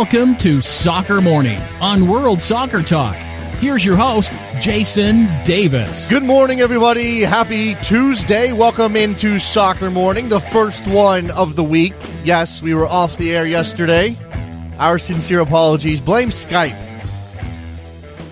Welcome to Soccer Morning on World Soccer Talk. Here's your host, Jason Davis. Good morning, everybody. Happy Tuesday. Welcome into Soccer Morning, the first one of the week. Yes, we were off the air yesterday. Our sincere apologies. Blame Skype.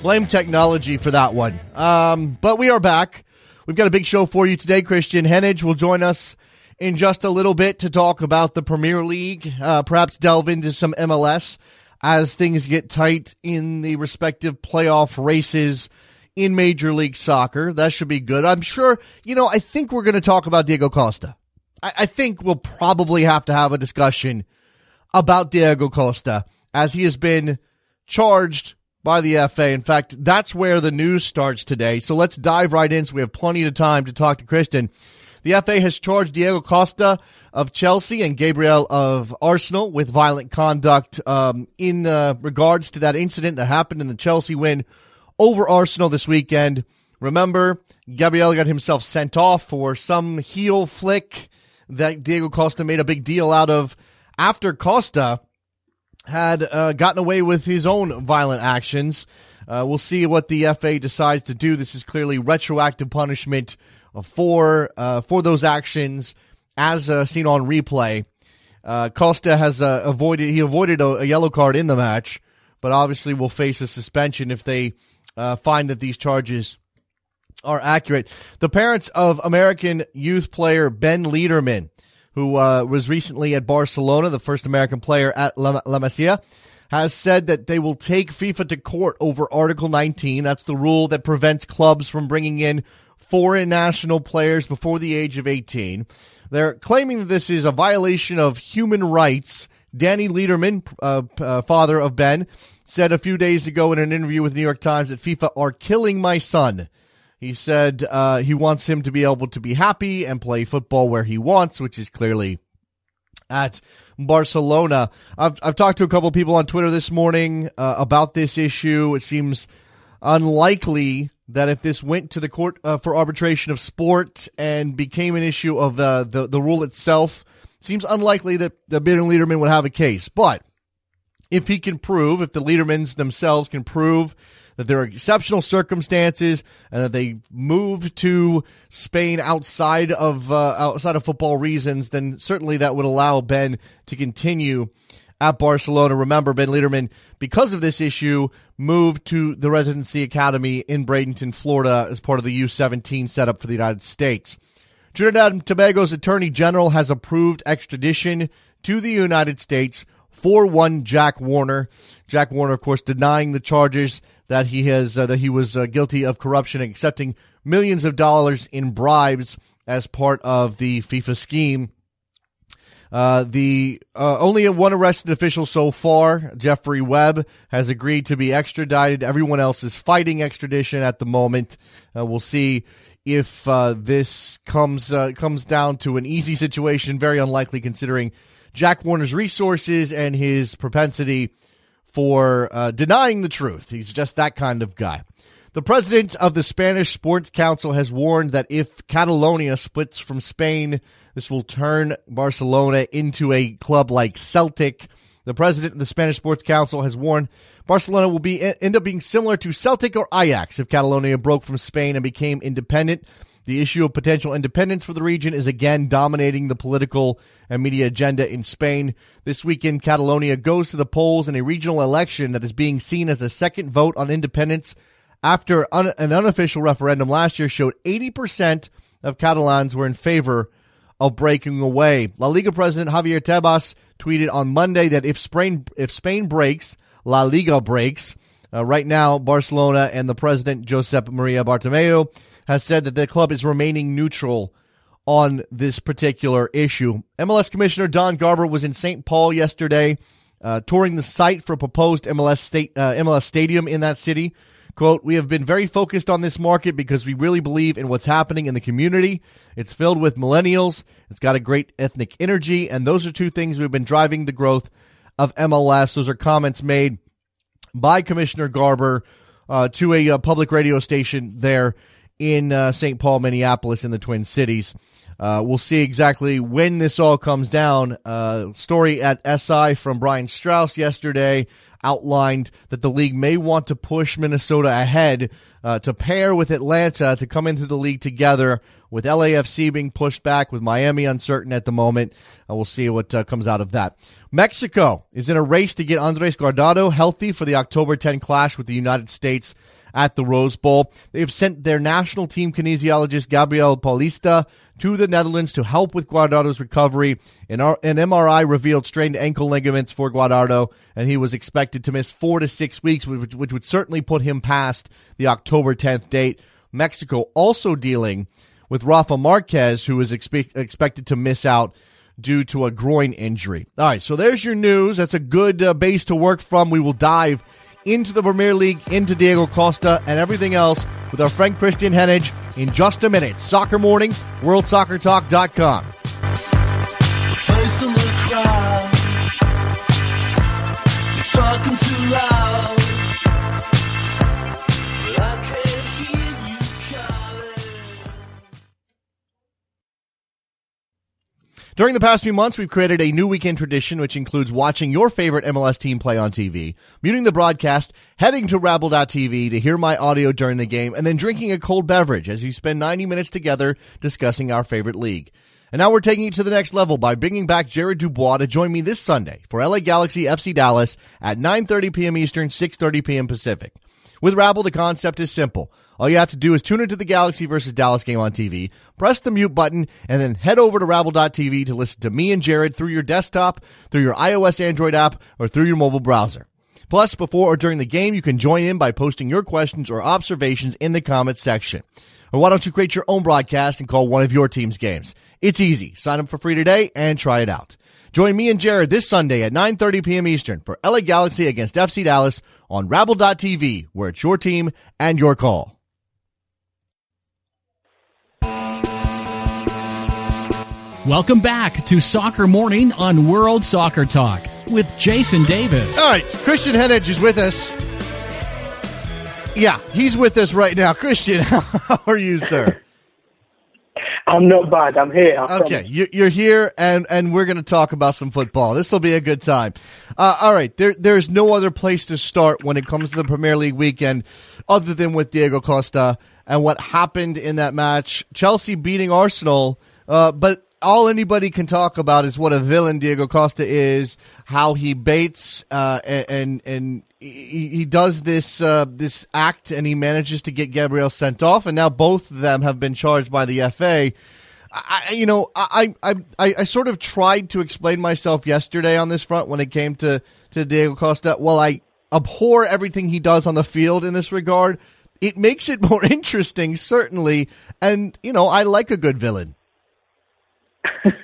Blame technology for that one. Um, but we are back. We've got a big show for you today. Kristan Heneage will join us in just a little bit to talk about the Premier League, uh, perhaps delve into some MLS as things get tight in the respective playoff races in Major League Soccer. That should be good. I'm sure, you know, I think we're going to talk about Diego Costa. I, I think we'll probably have to have a discussion about Diego Costa as he has been charged by the FA. In fact, that's where the news starts today. So let's dive right in so we have plenty of time to talk to Kristan. The FA has charged Diego Costa of Chelsea and Gabriel of Arsenal with violent conduct um, in uh, regards to that incident that happened in the Chelsea win over Arsenal this weekend. Remember, Gabriel got himself sent off for some heel flick that Diego Costa made a big deal out of after Costa had uh, gotten away with his own violent actions. Uh, we'll see what the FA decides to do. This is clearly retroactive punishment for uh, for those actions, as uh, seen on replay. Uh, Costa has uh, avoided he avoided a, a, yellow card in the match, but obviously will face a suspension if they uh, find that these charges are accurate. The parents of American youth player Ben Lederman, who uh, was recently at Barcelona, the first American player at La, La Masia, has said that they will take FIFA to court over Article 19. That's the rule that prevents clubs from bringing in foreign national players before the age of 18. They're claiming that this is a violation of human rights. Danny Lederman, uh, uh, father of Ben, said a few days ago in an interview with New York Times that FIFA are killing my son. He said uh, he wants him to be able to be happy and play football where he wants, which is clearly at Barcelona. I've, I've talked to a couple people on Twitter this morning uh, about this issue. It seems unlikely that if this went to the court uh, for arbitration of sport and became an issue of the, the, the rule itself, seems unlikely that the Ben Lederman would have a case. But if he can prove, if the Ledermans themselves can prove that there are exceptional circumstances and that they moved to Spain outside of uh, outside of football reasons, then certainly that would allow Ben to continue at Barcelona. Remember, Ben Lederman, because of this issue, moved to the residency academy in Bradenton, Florida, as part of the U17 setup for the United States. Trinidad and Tobago's attorney general has approved extradition to the United States for one Jack Warner. Jack Warner, of course, denying the charges that he has uh, that he was uh, guilty of corruption, and accepting millions of dollars in bribes as part of the FIFA scheme. Uh, the uh, only one arrested official so far, Jeffrey Webb, has agreed to be extradited. Everyone else is fighting extradition at the moment. Uh, we'll see if uh, this comes uh, comes down to an easy situation. Very unlikely, considering Jack Warner's resources and his propensity for uh, denying the truth. He's just that kind of guy. The president of the Spanish Sports Council has warned that if Catalonia splits from Spain this will turn Barcelona into a club like Celtic. The president of the Spanish Sports Council has warned Barcelona will be end up being similar to Celtic or Ajax if Catalonia broke from Spain and became independent. The issue of potential independence for the region is again dominating the political and media agenda in Spain. This weekend, Catalonia goes to the polls in a regional election that is being seen as a second vote on independence after un- an unofficial referendum last year showed 80% of Catalans were in favor of breaking away. La Liga president Javier Tebas tweeted on Monday that if Spain if Spain breaks, La Liga breaks. Uh, right now, Barcelona and the president Josep Maria Bartomeu has said that the club is remaining neutral on this particular issue. MLS Commissioner Don Garber was in St. Paul yesterday, uh, touring the site for proposed MLS state uh, MLS stadium in that city. Quote, we have been very focused on this market because we really believe in what's happening in the community. It's filled with millennials. It's got a great ethnic energy. And those are two things we've been driving the growth of MLS. Those are comments made by Commissioner Garber uh, to a, uh, public radio station there in uh, St. Paul, Minneapolis, in the Twin Cities. Uh, we'll see exactly when this all comes down. Uh, story at SI from Brian Straus yesterday outlined that the league may want to push Minnesota ahead uh, to pair with Atlanta to come into the league together, with LAFC being pushed back, with Miami uncertain at the moment. Uh, we'll see what uh, comes out of that. Mexico is in a race to get Andres Guardado healthy for the October 10 clash with the United States at the Rose Bowl. They've sent their national team kinesiologist Gabriel Paulista to the Netherlands to help with Guardado's recovery. An, an MRI revealed strained ankle ligaments for Guardado, and he was expected to miss four to six weeks, which, which would certainly put him past the October 10th date. Mexico also dealing with Rafa Marquez, who is expe- expected to miss out due to a groin injury. All right, so there's your news. That's a good uh, base to work from. We will dive into the Premier League, into Diego Costa, and everything else with our friend Kristan Heneage in just a minute. Soccer Morning, WorldSoccerTalk.com. Face in the crowd, you're talking too loud. During the past few months, we've created a new weekend tradition which includes watching your favorite MLS team play on TV, muting the broadcast, heading to Rabble.tv to hear my audio during the game, and then drinking a cold beverage as you spend 90 minutes together discussing our favorite league. And now we're taking it to the next level by bringing back Jared Dubois to join me this Sunday for LA Galaxy FC Dallas at 9.30 p.m. Eastern, 6.30 p.m. Pacific. With Rabble, the concept is simple. All you have to do is tune into the Galaxy versus Dallas game on TV, press the mute button, and then head over to Rabble.tv to listen to me and Jared through your desktop, through your iOS Android app, or through your mobile browser. Plus, before or during the game, you can join in by posting your questions or observations in the comments section. Or why don't you create your own broadcast and call one of your team's games? It's easy. Sign up for free today and try it out. Join me and Jared this Sunday at 9:30 p.m. Eastern for LA Galaxy against FC Dallas on Rabble.tv, where it's your team and your call. Welcome back to Soccer Morning on World Soccer Talk with Jason Davis. All right, Kristan Heneage is with us. Yeah, he's with us right now. Kristan, how are you, sir? I'm not bad. I'm here. I okay, you're here, and and we're going to talk about some football. This will be a good time. Uh, all right, there there's no other place to start when it comes to the Premier League weekend, other than with Diego Costa and what happened in that match. Chelsea beating Arsenal, uh, but all anybody can talk about is what a villain Diego Costa is, how he baits uh, and and he, does this uh, this act, and he manages to get Gabriel sent off, and now both of them have been charged by the FA. I, you know, I, I, I, I sort of tried to explain myself yesterday on this front when it came to, to Diego Costa. While I abhor everything he does on the field in this regard, it makes it more interesting, certainly. And, you know, I like a good villain.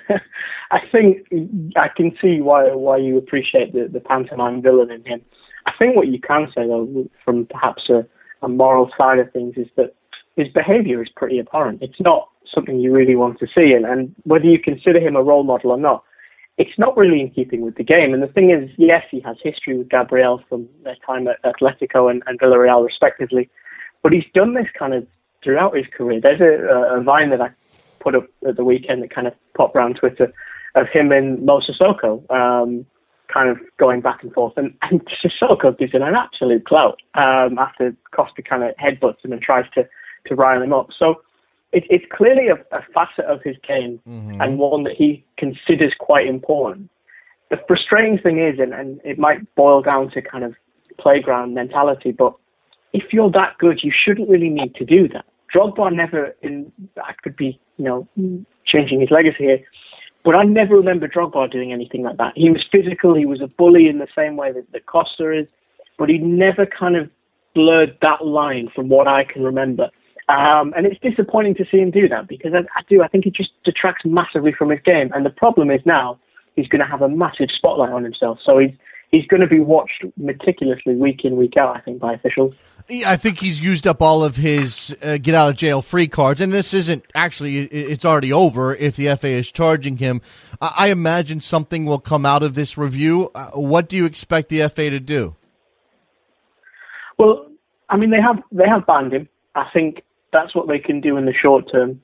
I think I can see why why you appreciate the, the pantomime villain in him. I think what you can say though, from perhaps a, a moral side of things, is that his behaviour is pretty abhorrent. It's not something you really want to see, and, and whether you consider him a role model or not, it's not really in keeping with the game. And the thing is, yes, he has history with Gabriel from their time at Atletico and, and Villarreal, respectively, but he's done this kind of throughout his career. There's a, a vine that I put up at the weekend that kind of popped around Twitter of him and Mo Sissoko, um, kind of going back and forth. And, and Sissoko gives him an absolute clout um, after Costa kind of headbutts him and tries to, to rile him up. So it, it's clearly a, a, facet of his game mm-hmm. and one that he considers quite important. The frustrating thing is, and, and it might boil down to kind of playground mentality, but if you're that good, you shouldn't really need to do that. Drogba never, in I could be, you know, changing his legacy here, but I never remember Drogba doing anything like that. He was physical, he was a bully in the same way that, that Costa is, but he never kind of blurred that line from what I can remember. Um, and it's disappointing to see him do that because I, I do. I think it just detracts massively from his game. And the problem is now he's going to have a massive spotlight on himself. So he's he's going to be watched meticulously week in week out. I think by officials. I think he's used up all of his uh, get out of jail free cards, and this isn't actually, it's already over if the FA is charging him. I imagine something will come out of this review. Uh, what do you expect the FA to do? Well, I mean, they have they have banned him. I think that's what they can do in the short term.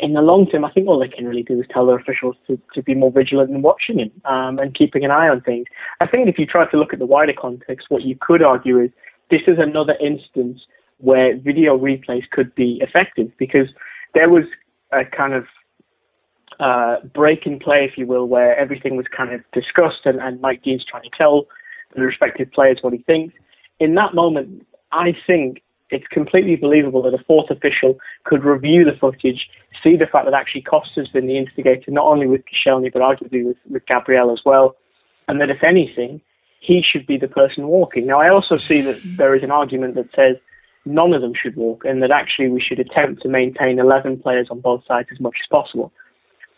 In the long term, I think all they can really do is tell their officials to, to be more vigilant in watching him um, and keeping an eye on things. I think if you try to look at the wider context, what you could argue is this is another instance where video replays could be effective because there was a kind of uh, break in play, if you will, where everything was kind of discussed and, and Mike Dean's trying to tell the respective players what he thinks. In that moment, I think it's completely believable that a fourth official could review the footage, see the fact that actually Costa's been the instigator, not only with Koscielny, but arguably with, with Gabriel as well, and that if anything, he should be the person walking. Now, I also see that there is an argument that says none of them should walk, and that actually we should attempt to maintain 11 players on both sides as much as possible.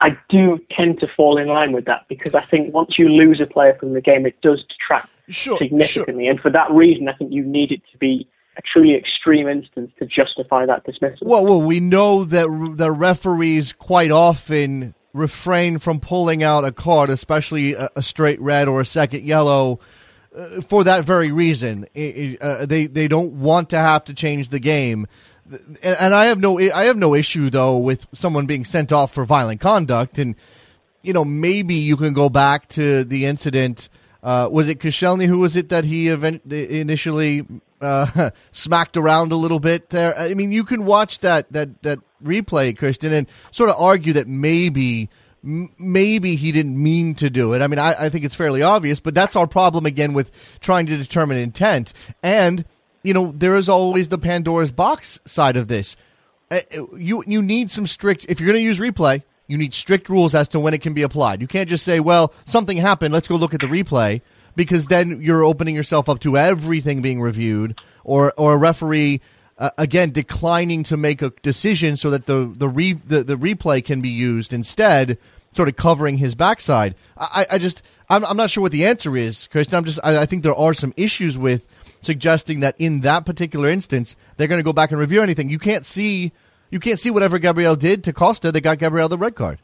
I do tend to fall in line with that because I think once you lose a player from the game, it does detract sure, significantly. Sure. And for that reason, I think you need it to be a truly extreme instance to justify that dismissal. Well, well, we know that the referees quite often refrain from pulling out a card, especially a, a straight red or a second yellow, uh, for that very reason. It, uh, they they don't want to have to change the game. And I have no I have no issue though with someone being sent off for violent conduct, and you know maybe you can go back to the incident. Uh, was it Koscielny? Who was it that he event- initially uh, smacked around a little bit there. I mean, you can watch that that that replay, Kristan, and sort of argue that maybe maybe he didn't mean to do it. I mean, I, I think it's fairly obvious, but that's our problem again with trying to determine intent. And you know, there is always the Pandora's box side of this. Uh, you you need some strict if you're going to use replay. You need strict rules as to when it can be applied. You can't just say, "Well, something happened. Let's go look at the replay." Because then you're opening yourself up to everything being reviewed or or a referee uh, again declining to make a decision so that the the, re, the the replay can be used instead sort of covering his backside. I i just i'm, I'm not sure what the answer is Kristan. i'm just I, I think there are some issues with suggesting that in that particular instance they're going to go back and review anything. You can't see you can't see whatever gabriel did to costa that got gabriel the red card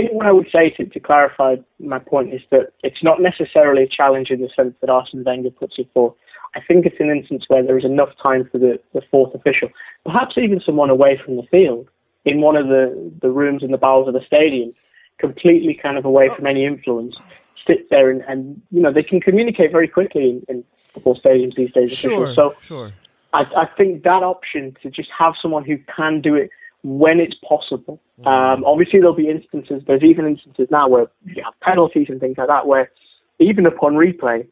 think what I would say to, to clarify my point is that it's not necessarily a challenge in the sense that Arsene Wenger puts it forth. I think it's an instance where there is enough time for the, the fourth official, perhaps even someone away from the field, in one of the, the rooms in the bowels of the stadium, completely kind of away from any influence, sit there and, and you know, they can communicate very quickly in, in football stadiums these days. Sure, so sure. I, I think that option to just have someone who can do it when it's possible. Mm. Um, obviously, there'll be instances, there's even instances now where you have penalties and things like that, where even upon replay,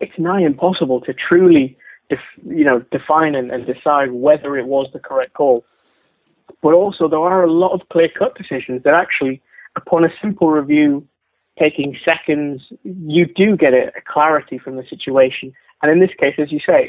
it's nigh impossible to truly, def, you know, define and, and decide whether it was the correct call. But also, there are a lot of clear-cut decisions that actually, upon a simple review, taking seconds, you do get a, a clarity from the situation. And in this case, as you say,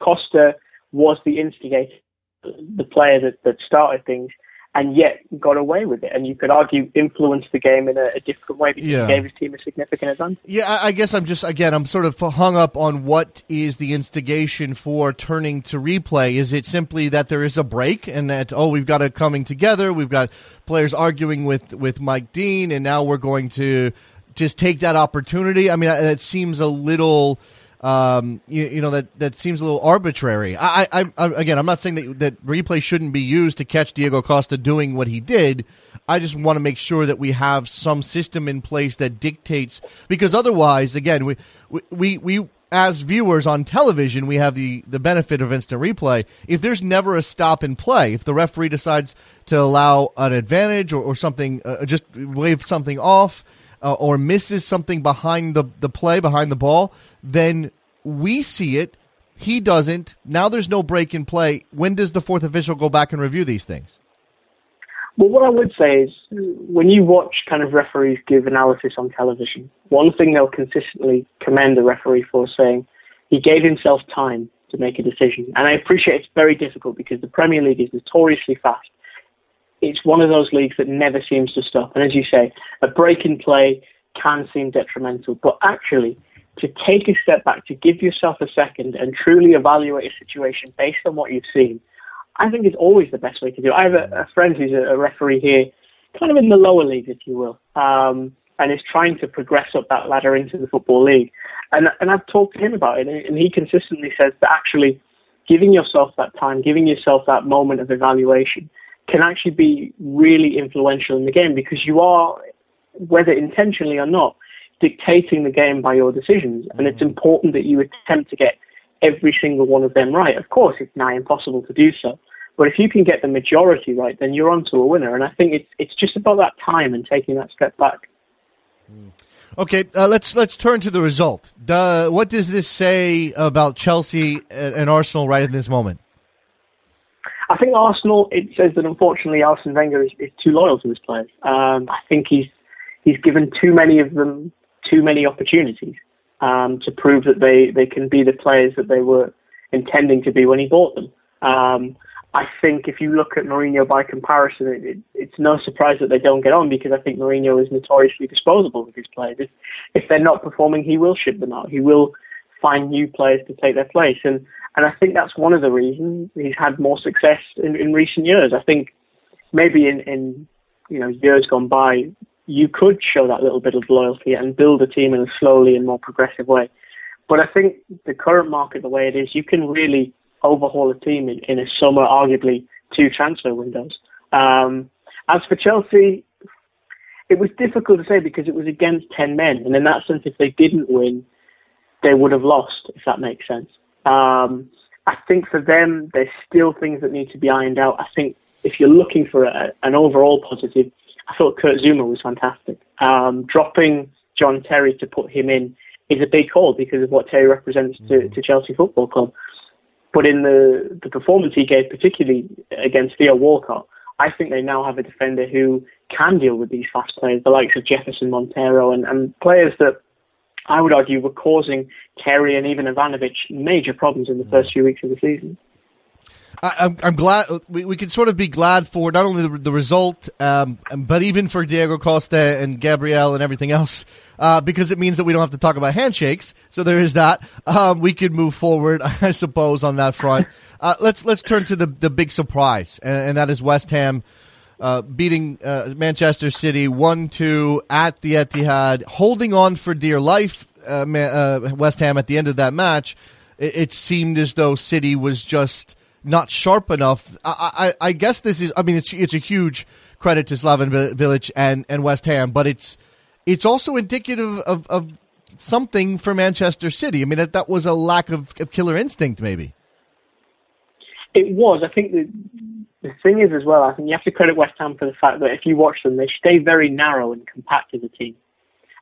Costa was the instigator the player that, that started things and yet got away with it. And you could argue influenced the game in a, a different way because yeah. he gave his team a significant advantage. Yeah, I guess I'm just again I'm sort of hung up on what is the instigation for turning to replay. Is it simply that there is a break and that oh we've got a coming together, we've got players arguing with with Mike Dean, and now we're going to just take that opportunity? I mean, it seems a little um, you, you, know that that seems a little arbitrary. I, I, I, again, I'm not saying that that replay shouldn't be used to catch Diego Costa doing what he did. I just want to make sure that we have some system in place that dictates because otherwise, again, we we we as viewers on television, we have the the benefit of instant replay. If there's never a stop in play, if the referee decides to allow an advantage or, or something, uh, just wave something off uh, or misses something behind the, the play, behind the ball, then we see it. He doesn't. Now there's no break in play. When does the fourth official go back and review these things? Well, what I would say is when you watch kind of referees give analysis on television, one thing they'll consistently commend the referee for saying he gave himself time to make a decision. And I appreciate it's very difficult because the Premier League is notoriously fast it's one of those leagues that never seems to stop. And as you say, a break in play can seem detrimental, but actually, to take a step back, to give yourself a second and truly evaluate a situation based on what you've seen, I think is always the best way to do it. I have a, a friend who's a, a, referee here, kind of in the lower leagues, if you will, um, and is trying to progress up that ladder into the Football League. And, and I've talked to him about it, and he consistently says that actually giving yourself that time, giving yourself that moment of evaluation, can actually be really influential in the game because you are, whether intentionally or not, dictating the game by your decisions. And it's mm-hmm. important that you attempt to get every single one of them right. Of course, it's nigh impossible to do so. But if you can get the majority right, then you're on to a winner. And I think it's it's just about that time and taking that step back. Mm. Okay, uh, let's let's turn to the result. The, what does this say about Chelsea and Arsenal right at this moment? I think Arsenal. It says that unfortunately Arsene Wenger is, is too loyal to his players. Um, I think he's he's given too many of them too many opportunities um, to prove that they they can be the players that they were intending to be when he bought them. Um, I think if you look at Mourinho by comparison, it, it, it's no surprise that they don't get on because I think Mourinho is notoriously disposable with his players. If, if they're not performing, he will ship them out. He will find new players to take their place, and and I think that's one of the reasons he's had more success in, in recent years. I think maybe in, in you know years gone by, you could show that little bit of loyalty and build a team in a slowly and more progressive way. But I think the current market, the way it is, you can really overhaul a team in, in a summer, arguably two transfer windows. Um, as for Chelsea, it was difficult to say because it was against 10 men. And in that sense, if they didn't win, they would have lost, if that makes sense. Um, I think for them, there's still things that need to be ironed out. I think if you're looking for a, an overall positive, I thought Kurt Zouma was fantastic. Um, dropping John Terry to put him in is a big call because of what Terry represents to, mm. to Chelsea Football Club. But in the, the performance he gave, particularly against Theo Walcott, I think they now have a defender who can deal with these fast players, the likes of Jefferson Montero and, and players that I would argue were causing Terry and even Ivanovic major problems in the first few weeks of the season. I, am glad we, we can sort of be glad for not only the, the result, um, but even for Diego Costa and Gabriel and everything else, uh, because it means that we don't have to talk about handshakes. So there is that. Um, we could move forward, I suppose, on that front. Uh, let's let's turn to the the big surprise, and, and that is West Ham. Uh, beating uh, Manchester City 1 2 at the Etihad, holding on for dear life, uh, uh, West Ham at the end of that match. It, it seemed as though City was just not sharp enough. I, I, I guess this is. I mean, it's it's a huge credit to Slaven Bilic and, and West Ham, but it's it's also indicative of, of something for Manchester City. I mean, that that was a lack of, of killer instinct, maybe. It was. I think the the thing is as well. I think you have to credit West Ham for the fact that if you watch them, they stay very narrow and compact as a team.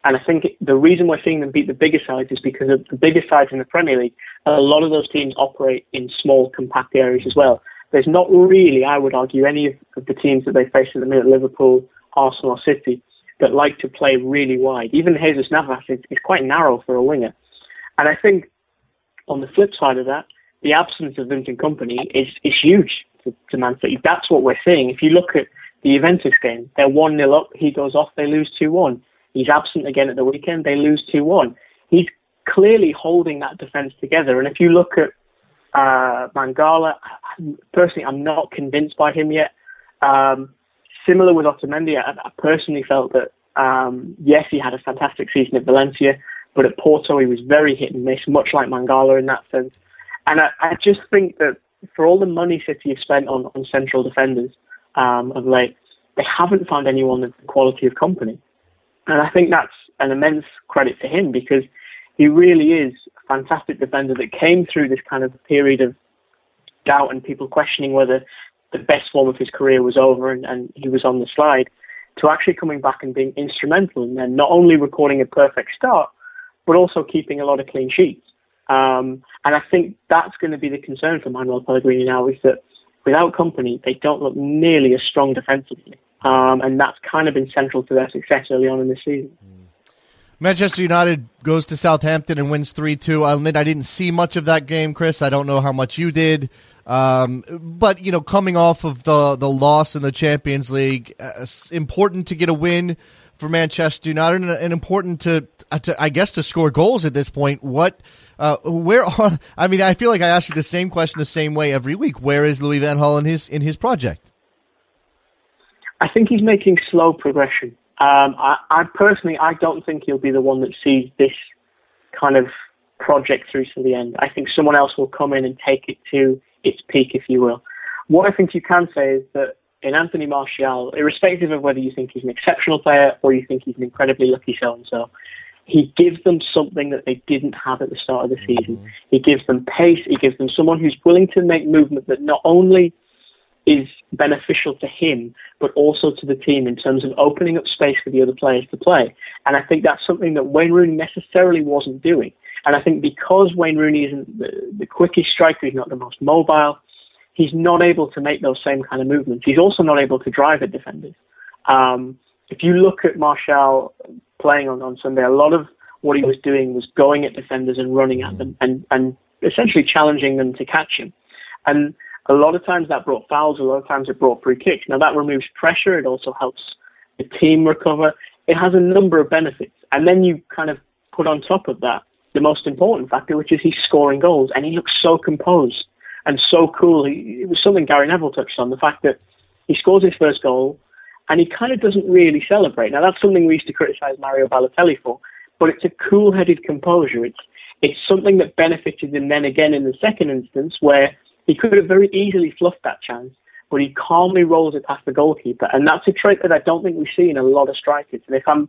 And I think the reason we're seeing them beat the bigger sides is because of the bigger sides in the Premier League. A lot of those teams operate in small, compact areas as well. There's not really, I would argue, any of the teams that they face at the minute, Liverpool, Arsenal, City, that like to play really wide. Even Jesus Navas is, is quite narrow for a winger. And I think on the flip side of that, the absence of Vincent Kompany is, is huge to, to Man City. That's what we're seeing. If you look at the Juventus game, they're 1 0 up, he goes off, they lose 2 1. He's absent again at the weekend. They lose 2 1. He's clearly holding that defence together. And if you look at uh, Mangala, personally, I'm not convinced by him yet. Um, similar with Otamendi, I, I personally felt that, um, yes, he had a fantastic season at Valencia, but at Porto, he was very hit and miss, much like Mangala in that sense. And I, I just think that for all the money City have spent on, on central defenders um, of late, they haven't found anyone of the quality of Kompany. And I think that's an immense credit to him because he really is a fantastic defender that came through this kind of period of doubt and people questioning whether the best form of his career was over and, and he was on the slide to actually coming back and being instrumental and then not only recording a perfect start, but also keeping a lot of clean sheets. Um, and I think that's going to be the concern for Manuel Pellegrini now is that without Kompany, they don't look nearly as strong defensively. Um, and that's kind of been central to their success early on in the season. Manchester United goes to Southampton and wins 3 2. I'll admit I didn't see much of that game, Chris. I don't know how much you did. Um, but, you know, coming off of the, the loss in the Champions League, uh, important to get a win for Manchester United and, and important to, uh, to, I guess, to score goals at this point. What, uh, where are, I mean, I feel like I ask you the same question the same way every week. Where is Louis Van Gaal in his, in his project? I think he's making slow progression. Um, I, I, personally, I don't think he'll be the one that sees this kind of project through to the end. I think someone else will come in and take it to its peak, if you will. What I think you can say is that in Anthony Martial, irrespective of whether you think he's an exceptional player or you think he's an incredibly lucky so and so, he gives them something that they didn't have at the start of the season. Mm-hmm. He gives them pace. He gives them someone who's willing to make movement that not only is beneficial to him, but also to the team in terms of opening up space for the other players to play. And I think that's something that Wayne Rooney necessarily wasn't doing. And I think because Wayne Rooney isn't the, the quickest striker, he's not the most mobile, he's not able to make those same kind of movements. He's also not able to drive at defenders. Um, if you look at Martial playing on, on Sunday, a lot of what he was doing was going at defenders and running at them and, and essentially challenging them to catch him. And a lot of times that brought fouls, a lot of times it brought free kicks. Now that removes pressure, it also helps the team recover. It has a number of benefits. And then you kind of put on top of that the most important factor, which is he's scoring goals, and he looks so composed and so cool. He, it was something Gary Neville touched on the fact that he scores his first goal, and he kind of doesn't really celebrate. Now that's something we used to criticise Mario Balotelli for, but it's a cool-headed composure. It's it's something that benefited him then again in the second instance where he could have very easily fluffed that chance, but he calmly rolls it past the goalkeeper, and that's a trait that I don't think we see in a lot of strikers. And if I'm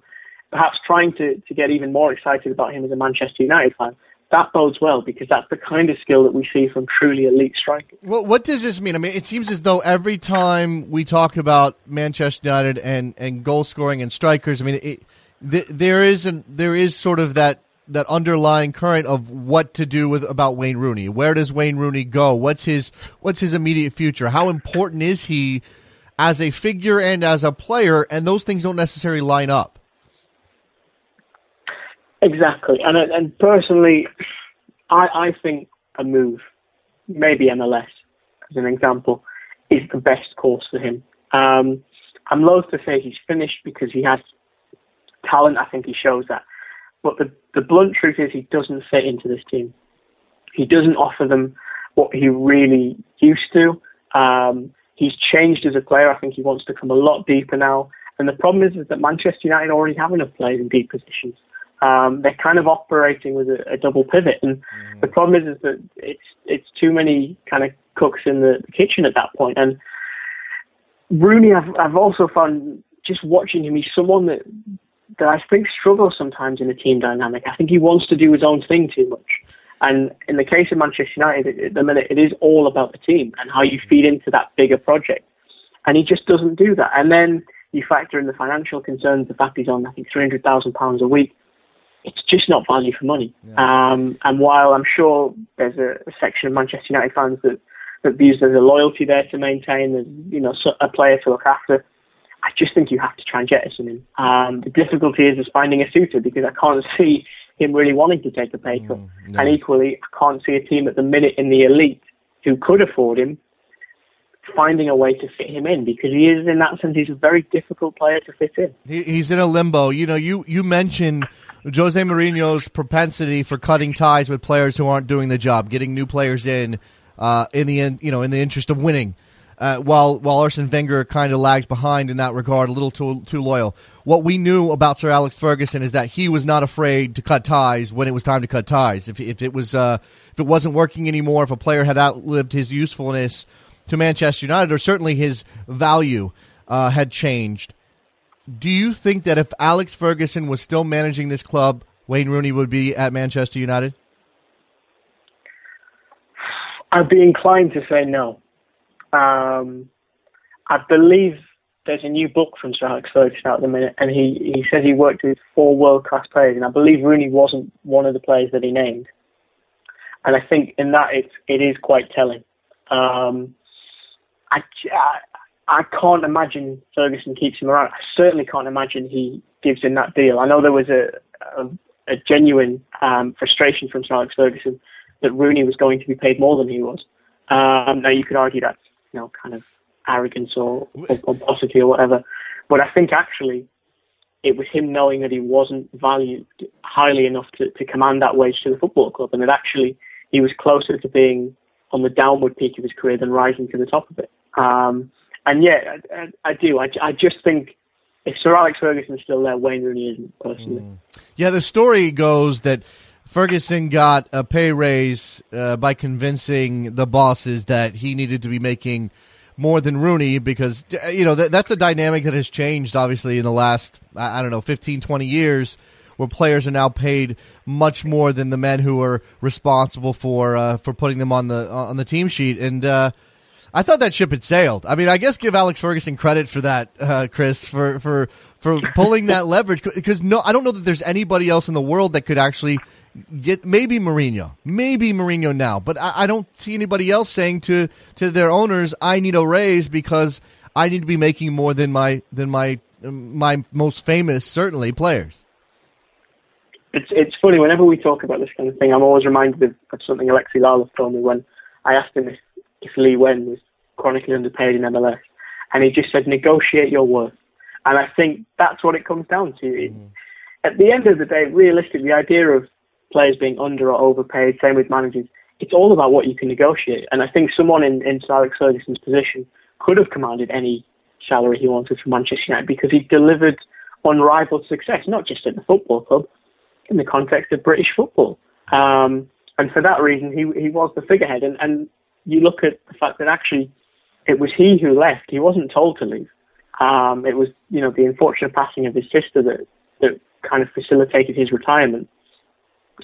perhaps trying to, to get even more excited about him as a Manchester United fan, that bodes well because that's the kind of skill that we see from truly elite strikers. Well, what does this mean? I mean, it seems as though every time we talk about Manchester United and, and goal scoring and strikers, I mean, it, th- there is an, there is sort of that that underlying current of what to do with about Wayne Rooney. Where does Wayne Rooney go? What's his what's his immediate future? How important is he as a figure and as a player? And those things don't necessarily line up. Exactly, and and personally, I I think a move, maybe MLS as an example, is the best course for him. Um, I'm loath to say he's finished because he has talent. I think he shows that, but the the blunt truth is he doesn't fit into this team. He doesn't offer them what he really used to. Um, he's changed as a player. I think he wants to come a lot deeper now. And the problem is, is that Manchester United already have enough players in deep positions um, they're kind of operating with a, a double pivot, and mm. the problem is, is that it's it's too many kind of cooks in the, the kitchen at that point. And Rooney, I've I've also found just watching him, he's someone that that I think struggles sometimes in the team dynamic. I think he wants to do his own thing too much. And in the case of Manchester United, at the minute, it is all about the team and how you feed into that bigger project. And he just doesn't do that. And then you factor in the financial concerns, the fact he's on, I think, £300,000 a week it's just not value for money. Yeah. Um, and while I'm sure there's a, a, section of Manchester United fans that, that views there's a loyalty there to maintain, and you know, a player to look after, I just think you have to try and jettison him. Um, the difficulty is, is finding a suitor because I can't see him really wanting to take a pay cut. Mm, no. And equally, I can't see a team at the minute in the elite who could afford him finding a way to fit him in because he is, in that sense, he's a very difficult player to fit in. He, he's in a limbo. You know, you you mentioned Jose Mourinho's propensity for cutting ties with players who aren't doing the job, getting new players in, uh, in the end, you know, in the interest of winning. Uh, while while Arsene Wenger kind of lags behind in that regard, a little too too loyal. What we knew about Sir Alex Ferguson is that he was not afraid to cut ties when it was time to cut ties. If if it was uh, if it wasn't working anymore, if a player had outlived his usefulness to Manchester United, or certainly his value uh, had changed, do you think that if Alex Ferguson was still managing this club, Wayne Rooney would be at Manchester United? I'd be inclined to say no. Um, I believe there's a new book from Sir Alex Ferguson out at the minute, and he, he says he worked with four world class players, and I believe Rooney wasn't one of the players that he named. And I think in that it it is quite telling. Um, I, I can't imagine Ferguson keeps him around. I certainly can't imagine he gives him that deal. I know there was a, a, a genuine um, frustration from Sir Alex Ferguson that Rooney was going to be paid more than he was. Um, now you could argue that's you know kind of arrogance or, or pomposity or whatever, but I think actually it was him knowing that he wasn't valued highly enough to, to command that wage to the football club, and that actually he was closer to being on the downward peak of his career than rising to the top of it. Um, and yeah, I, I do. I, I just think if Sir Alex Ferguson's still there, Wayne Rooney isn't personally. Mm. Yeah, the story goes that Ferguson got a pay raise uh, by convincing the bosses that he needed to be making more than Rooney because you know that, that's a dynamic that has changed obviously in the last I don't know 15 20 years where players are now paid much more than the men who are responsible for uh, for putting them on the on the team sheet and uh, I thought that ship had sailed. I mean, I guess give Alex Ferguson credit for that, uh, Chris, for for for pulling that leverage because no, I don't know that there's anybody else in the world that could actually get maybe Mourinho, maybe Mourinho now, but I, I, don't see anybody else saying to to their owners, "I need a raise because I need to be making more than my than my my most famous certainly players." It's it's funny whenever we talk about this kind of thing. I'm always reminded of, of something Alexi Lalas told me when I asked him if, if Lee Nguyen was chronically underpaid in MLS, and he just said, "Negotiate your worth." And I think that's what it comes down to. Mm. At the end of the day, realistically, the idea of players being under or overpaid, same with managers. It's all about what you can negotiate. And I think someone in, in Alex Ferguson's position could have commanded any salary he wanted from Manchester United because he delivered unrivaled success, not just at the football club, in the context of British football. Um, and for that reason, he he was the figurehead. And, and you look at the fact that actually it was he who left. He wasn't told to leave. Um, it was, you know, the unfortunate passing of his sister that, that kind of facilitated his retirement.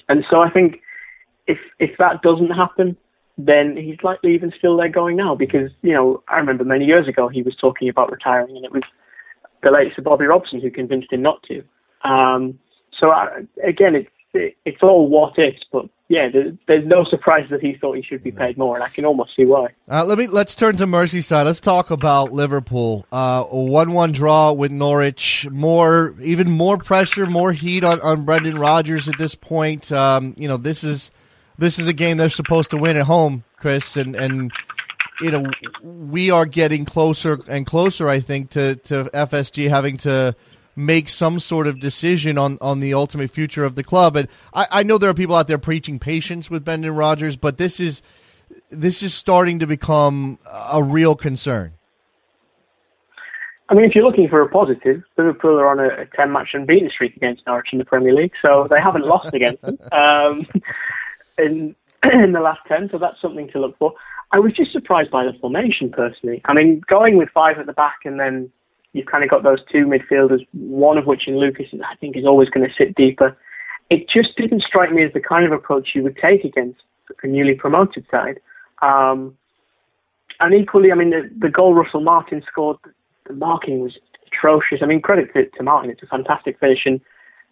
And so I think if if that doesn't happen, then he's likely even still there going now because you know I remember many years ago he was talking about retiring and it was the late Sir Bobby Robson who convinced him not to. Um, so I, again, it's it, it's all what ifs, but yeah, there's no surprise that he thought he should be paid more, and I can almost see why. Uh, let me let's turn to Merseyside. Let's talk about Liverpool. Uh, one-one draw with Norwich. More, even more pressure, more heat on, on Brendan Rodgers at this point. Um, you know, this is this is a game they're supposed to win at home, Chris, and and you know we are getting closer and closer. I think to to FSG having to make some sort of decision on, on the ultimate future of the club. And I, I know there are people out there preaching patience with Brendan Rodgers, but this is this is starting to become a real concern. I mean, if you're looking for a positive, Liverpool are on a, a 10 match unbeaten streak against Norwich in the Premier League, so they haven't lost against them um, in, in the last 10, so that's something to look for. I was just surprised by the formation personally. I mean, going with five at the back and then you've kind of got those two midfielders, one of which in Lucas, I think, is always going to sit deeper. It just didn't strike me as the kind of approach you would take against a newly promoted side. Um, and equally, I mean, the, the goal Russell Martin scored, the marking was atrocious. I mean, credit to, to Martin, it's a fantastic finish and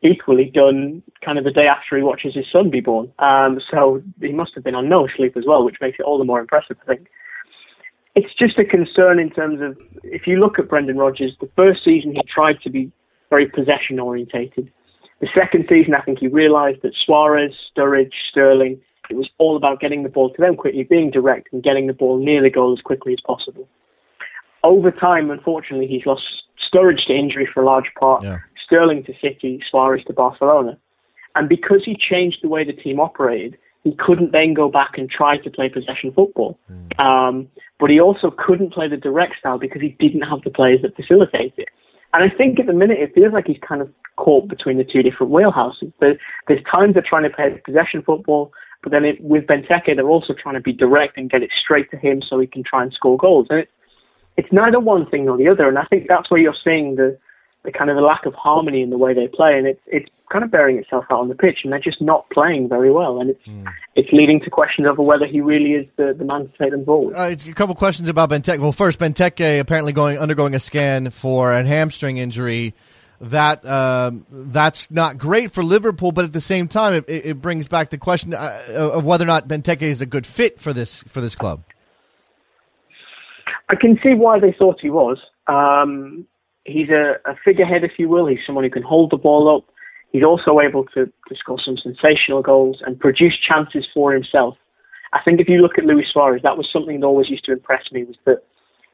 equally done kind of the day after he watches his son be born. Um, so he must have been on no sleep as well, which makes it all the more impressive, I think it's just a concern in terms of if you look at Brendan Rodgers, the first season he tried to be very possession orientated. The second season, I think he realised that Suarez, Sturridge, Sterling, it was all about getting the ball to them quickly, being direct, and getting the ball near the goal as quickly as possible. Over time, unfortunately, he's lost Sturridge to injury for a large part, yeah. Sterling to City, Suarez to Barcelona. And because he changed the way the team operated, he couldn't then go back and try to play possession football. Mm. Um, but he also couldn't play the direct style because he didn't have the players that facilitate it. And I think at the minute it feels like he's kind of caught between the two different wheelhouses. There, there's times they're trying to play possession football, but then it, with Benteke they're also trying to be direct and get it straight to him so he can try and score goals. And it's it's neither one thing nor the other. And I think that's where you're seeing the the kind of a lack of harmony in the way they play, and it's it's kind of bearing itself out on the pitch, and they're just not playing very well, and it's mm. it's leading to questions over whether he really is the, the man to take them forward. Uh, a couple questions about Benteke. Well, first, Benteke apparently going undergoing a scan for a hamstring injury. That um, that's not great for Liverpool, but at the same time, it, it brings back the question uh, of whether or not Benteke is a good fit for this for this club. I can see why they thought he was. Um, he's a, a figurehead, if you will. He's someone who can hold the ball up. He's also able to, to score some sensational goals and produce chances for himself. I think if you look at Luis Suarez, that was something that always used to impress me was that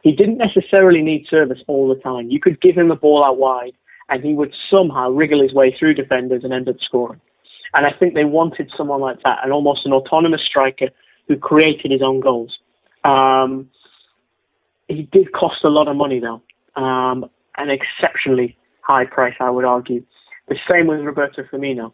he didn't necessarily need service all the time. You could give him the ball out wide and he would somehow wriggle his way through defenders and end up scoring. And I think they wanted someone like that, and almost an autonomous striker who created his own goals. Um, he did cost a lot of money though. Um, an exceptionally high price, I would argue. The same with Roberto Firmino.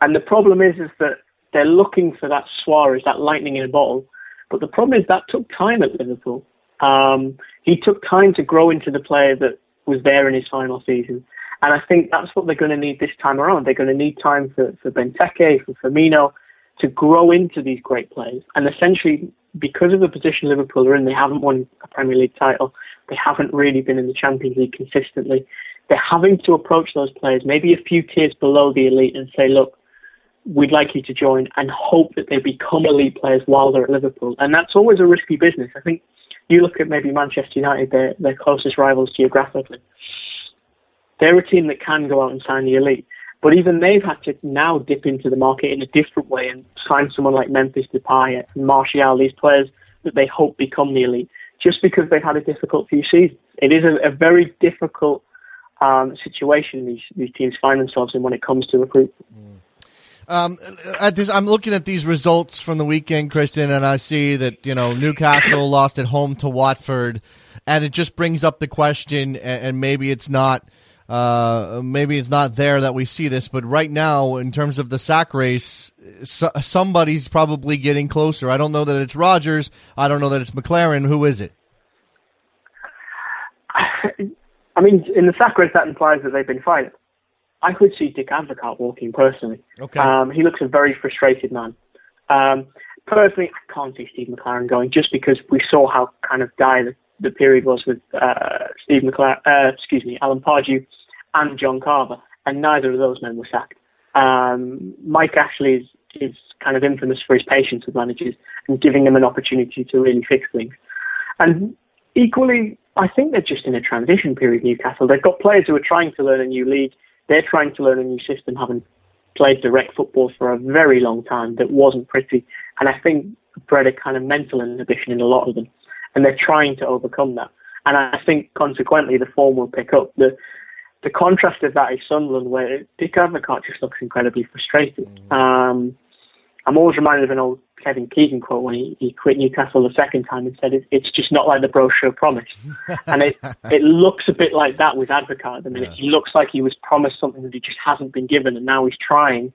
And the problem is, is that they're looking for that Suarez, that lightning in a bottle. But the problem is that took time at Liverpool. Um, he took time to grow into the player that was there in his final season. And I think that's what they're going to need this time around. They're going to need time for, for Benteke, for Firmino to grow into these great players. And essentially, because of the position Liverpool are in, they haven't won a Premier League title. They haven't really been in the Champions League consistently. They're having to approach those players maybe a few tiers below the elite and say, look, we'd like you to join and hope that they become elite players while they're at Liverpool. And that's always a risky business. I think you look at maybe Manchester United, their, their closest rivals geographically. They're a team that can go out and sign the elite. But even they've had to now dip into the market in a different way and sign someone like Memphis Depay and Martial, these players that they hope become the elite, just because they've had a difficult few seasons. It is a, a very difficult um, situation these, these teams find themselves in when it comes to recruitment. Mm. Um, this, I'm looking at these results from the weekend, Kristan, and I see that you know Newcastle lost at home to Watford, and it just brings up the question, and maybe it's not, uh, maybe it's not there that we see this, but right now, in terms of the sack race, so, somebody's probably getting closer. I don't know that it's Rodgers. I don't know that it's McClaren. Who is it? I mean, in the sack race, that implies that they've been fired. I could see Dick Advocaat walking personally. Okay. Um, he looks a very frustrated man. Um, personally, I can't see Steve McClaren going just because we saw how kind of dire the, the period was with uh, Steve McClaren, uh, excuse me, Alan Pardew and John Carver, and neither of those men were sacked. Um, Mike Ashley is, is kind of infamous for his patience with managers and giving them an opportunity to really fix things. And equally, I think they're just in a transition period, Newcastle. They've got players who are trying to learn a new league they're trying to learn a new system, having played direct football for a very long time that wasn't pretty. And I think bred a kind of mental inhibition in a lot of them. And they're trying to overcome that. And I think consequently the form will pick up. The the contrast of that is Sunderland, where Dick Advocaat just looks incredibly frustrated. Mm. Um, I'm always reminded of an old Kevin Keegan quote when he, he quit Newcastle the second time and said, "It's just not like the brochure promised." and it it looks a bit like that with at the minute. Yeah. He looks like he was promised something that he just hasn't been given, and now he's trying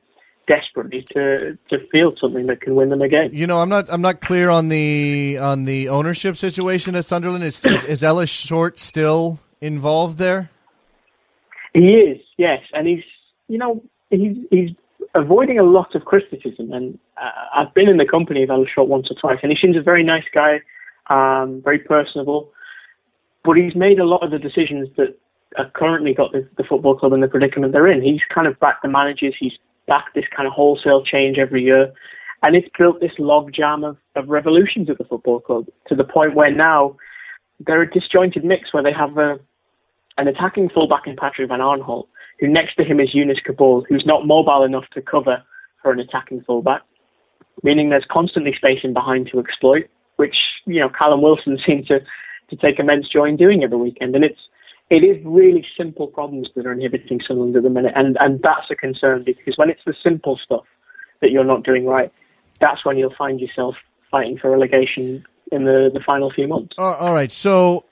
desperately to to field something that can win them again. You know, I'm not I'm not clear on the on the ownership situation at Sunderland. Is is, is Ellis Short still involved there? He is, yes, and he's you know he's he's avoiding a lot of criticism. And uh, I've been in the company of Ellis Short once or twice, and he seems a very nice guy, um, very personable. But he's made a lot of the decisions that have currently got the, the football club in the predicament they're in. He's kind of backed the managers. He's backed this kind of wholesale change every year. And it's built this logjam of, of revolutions at the football club to the point where now they're a disjointed mix where they have a, an attacking fullback in Patrick Van Aanholt, who next to him is Younes Kaboul, who's not mobile enough to cover for an attacking fullback, meaning there's constantly space in behind to exploit, which you know Callum Wilson seemed to to take immense joy in doing every weekend, and it's it is really simple problems that are inhibiting Sunderland at the minute, and and that's a concern because when it's the simple stuff that you're not doing right, that's when you'll find yourself fighting for relegation in the the final few months. Uh, all right, so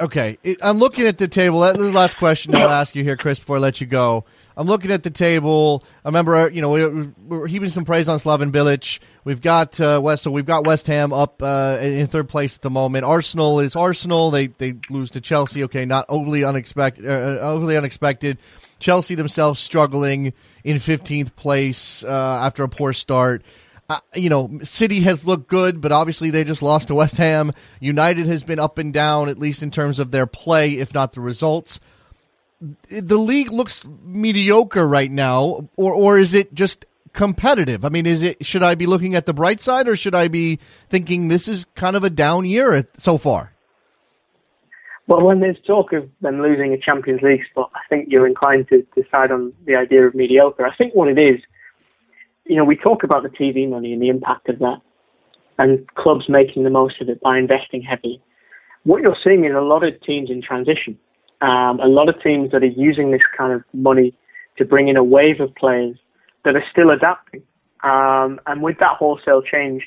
okay, I'm looking at the table. That's the last question I'll ask you here, Chris, before I let you go. I'm looking at the table. I remember, uh, you know, we, we're heaping some praise on Slaven Bilic. We've got uh, West, so we've got West Ham up uh, in third place at the moment. Arsenal is Arsenal. They they lose to Chelsea. Okay, not overly unexpected. Uh, uh overly unexpected. Chelsea themselves struggling in 15th place uh, after a poor start uh, you know, City has looked good, but obviously they just lost to West Ham. United has been up and down, at least in terms of their play, if not the results. The league looks mediocre right now, or or is it just competitive? I mean, is it should I be looking at the bright side, or should I be thinking this is kind of a down year so far? Well, when there's talk of them losing a Champions League spot, I think you're inclined to decide on the idea of mediocre. I think what it is you know, we talk about the TV money and the impact of that, and clubs making the most of it by investing heavily. What you're seeing is a lot of teams in transition, um, a lot of teams that are using this kind of money to bring in a wave of players that are still adapting. Um, and with that wholesale change,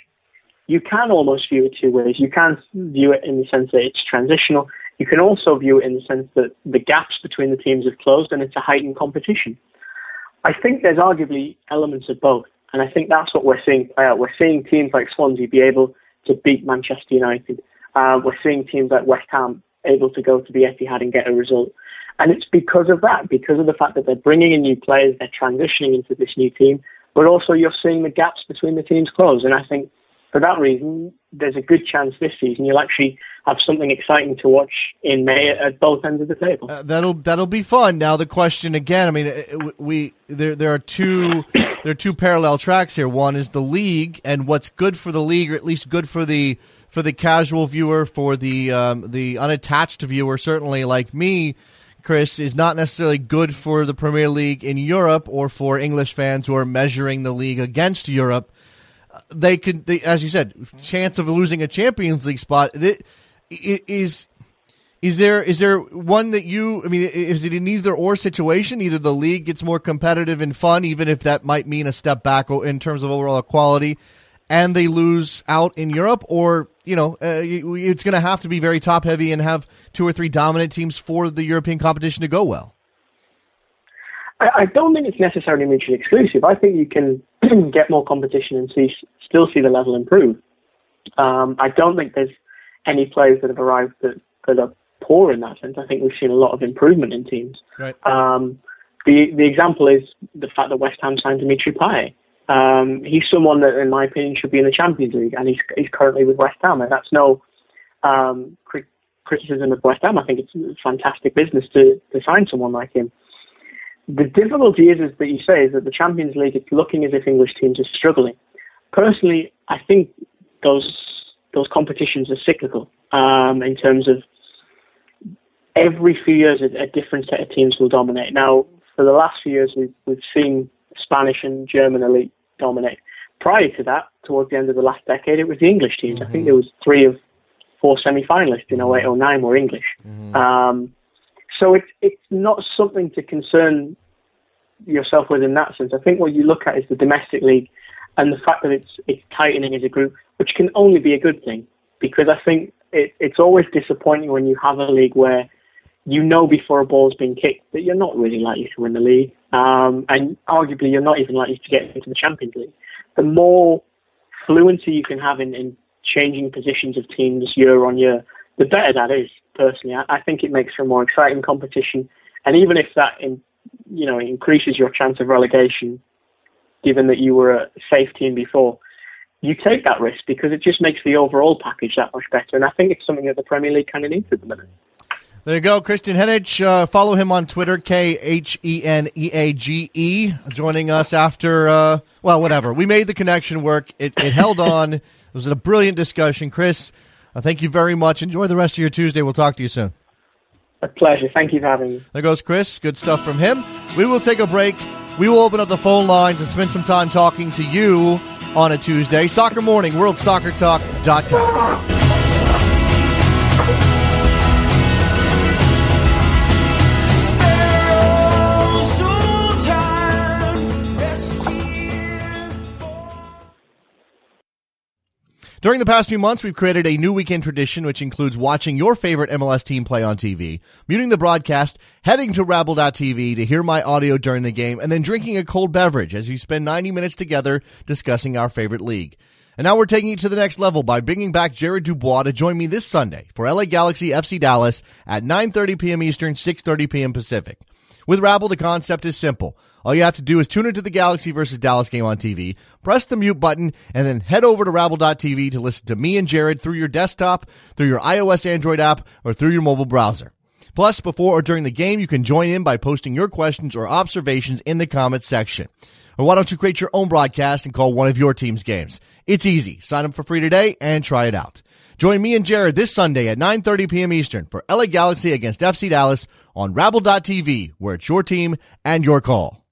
you can almost view it two ways. You can view it in the sense that it's transitional. You can also view it in the sense that the gaps between the teams have closed and it's a heightened competition. I think there's arguably elements of both. And I think that's what we're seeing play out. We're seeing teams like Swansea be able to beat Manchester United. Uh, we're seeing teams like West Ham able to go to the Etihad and get a result. And it's because of that, because of the fact that they're bringing in new players, they're transitioning into this new team, but also you're seeing the gaps between the teams close. And I think for that reason, there's a good chance this season you'll actually have something exciting to watch in May at both ends of the table. Uh, that'll that'll be fun. Now the question again. I mean, uh, we there there are two there are two parallel tracks here. One is the league and what's good for the league, or at least good for the for the casual viewer, for the um, the unattached viewer, certainly like me. Chris, is not necessarily good for the Premier League in Europe or for English fans who are measuring the league against Europe. They could, they, as you said, chance of losing a Champions League spot is is there is there one that you? I mean, is it an either or situation? Either the league gets more competitive and fun, even if that might mean a step back in terms of overall quality, and they lose out in Europe, or you know, uh, it's going to have to be very top heavy and have two or three dominant teams for the European competition to go well. I, I don't think it's necessarily mutually exclusive. I think you can get more competition and see still see the level improve. Um, I don't think there's any players that have arrived that, that are poor in that sense. I think we've seen a lot of improvement in teams. Right. Um, the the example is the fact that West Ham signed Dimitri Payet. Um, he's someone that, in my opinion, should be in the Champions League, and he's he's currently with West Ham, and that's no um, criticism of West Ham. I think it's fantastic business to to sign someone like him. The difficulty is, is that you say is that the Champions League is looking as if English teams are struggling. Personally, I think those those competitions are cyclical um, in terms of every few years a, a, different set of teams will dominate. Now, for the last few years, we've, we've seen Spanish and German elite dominate. Prior to that, towards the end of the last decade, it was the English teams. Mm-hmm. I think there was three of four semi-finalists in 08, 09 were English. Mm-hmm. Um, so it's it's not something to concern yourself with in that sense. I think what you look at is the domestic league and the fact that it's it's tightening as a group, which can only be a good thing, because I think it, it's always disappointing when you have a league where you know before a ball's been kicked that you're not really likely to win the league, um, and arguably you're not even likely to get into the Champions League. The more fluency you can have in, in changing positions of teams year on year, the better that is. Personally, I, I think it makes for a more exciting competition, and even if that in, you know increases your chance of relegation given that you were a safe team before, you take that risk because it just makes the overall package that much better. And I think it's something that the Premier League kind of needs at the minute. There you go, Kristan Heneage. Uh, follow him on Twitter, K H E N E A G E. Joining us after, uh, well, whatever. We made the connection work. It, it held on. It was a brilliant discussion, Chris. Uh, thank you very much. Enjoy the rest of your Tuesday. We'll talk to you soon. A pleasure. Thank you for having me. There goes Chris. Good stuff from him. We will take a break. We will open up the phone lines and spend some time talking to you on a Tuesday. Soccer Morning, WorldSoccerTalk.com. During the past few months, we've created a new weekend tradition which includes watching your favorite MLS team play on TV, muting the broadcast, heading to Rabble.tv to hear my audio during the game, and then drinking a cold beverage as we spend 90 minutes together discussing our favorite league. And now we're taking it to the next level by bringing back Jared Dubois to join me this Sunday for LA Galaxy FC Dallas at 9.30 p.m. Eastern, 6.30 p.m. Pacific. With Rabble, the concept is simple. All you have to do is tune into the Galaxy versus Dallas game on TV, press the mute button, and then head over to Rabble.tv to listen to me and Jared through your desktop, through your iOS Android app, or through your mobile browser. Plus, before or during the game, you can join in by posting your questions or observations in the comments section. Or why don't you create your own broadcast and call one of your team's games? It's easy. Sign up for free today and try it out. Join me and Jared this Sunday at 9:30 p.m. Eastern for LA Galaxy against FC Dallas on Rabble.tv, where it's your team and your call.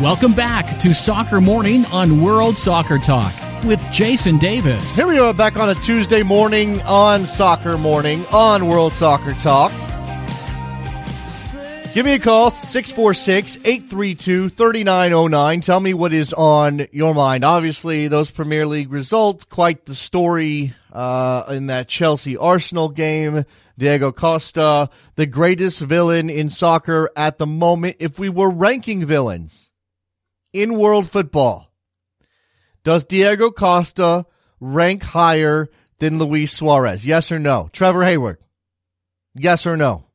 Welcome back to Soccer Morning on World Soccer Talk with Jason Davis. Here we are back on a Tuesday morning on Soccer Morning on World Soccer Talk. Give me a call, 646 832 3909. Tell me what is on your mind. Obviously, those Premier League results, quite the story uh, in that Chelsea Arsenal game. Diego Costa, the greatest villain in soccer at the moment. If we were ranking villains in world football, does Diego Costa rank higher than Luis Suarez? Yes or no? Trevor Hayward, yes or no?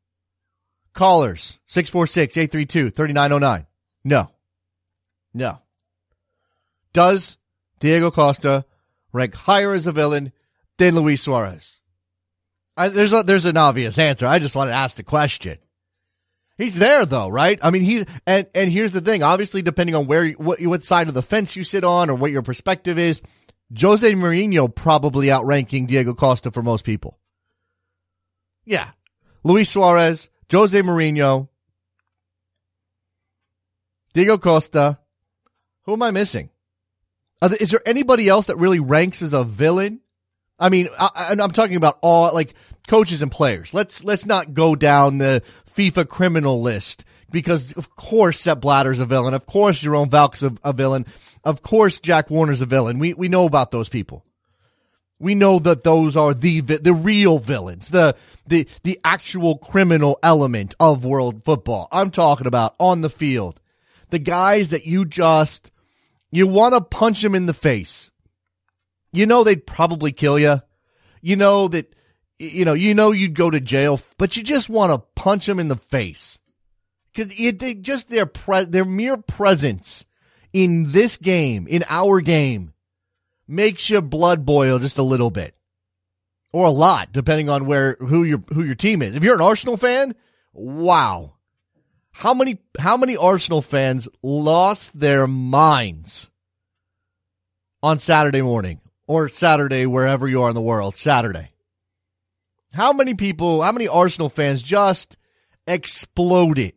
Callers, 646 832 3909. No. No. Does Diego Costa rank higher as a villain than Luis Suarez? I, there's a, there's an obvious answer. I just want to ask the question. He's there though, right? I mean, he and and here's the thing. Obviously, depending on where what what side of the fence you sit on or what your perspective is, Jose Mourinho probably outranking Diego Costa for most people. Yeah, Luis Suarez, Jose Mourinho, Diego Costa. Who am I missing? There, is there anybody else that really ranks as a villain? I mean, I, am talking about all like coaches and players. Let's let's not go down the FIFA criminal list because of course Sepp Blatter's a villain. Of course Jerome Valcke's a, a villain. Of course Jack Warner's a villain. We we know about those people. We know that those are the the real villains, the the the actual criminal element of world football. I'm talking about on the field, the guys that you just you want to punch them in the face you know they'd probably kill you. You know that you know you know you'd go to jail, but you just want to punch them in the face because it just their pre- their mere presence in this game, in our game, makes your blood boil just a little bit or a lot, depending on where who your who your team is. If you're an Arsenal fan, wow, how many how many Arsenal fans lost their minds on Saturday morning? or Saturday, wherever you are in the world, Saturday. How many people, how many Arsenal fans just exploded?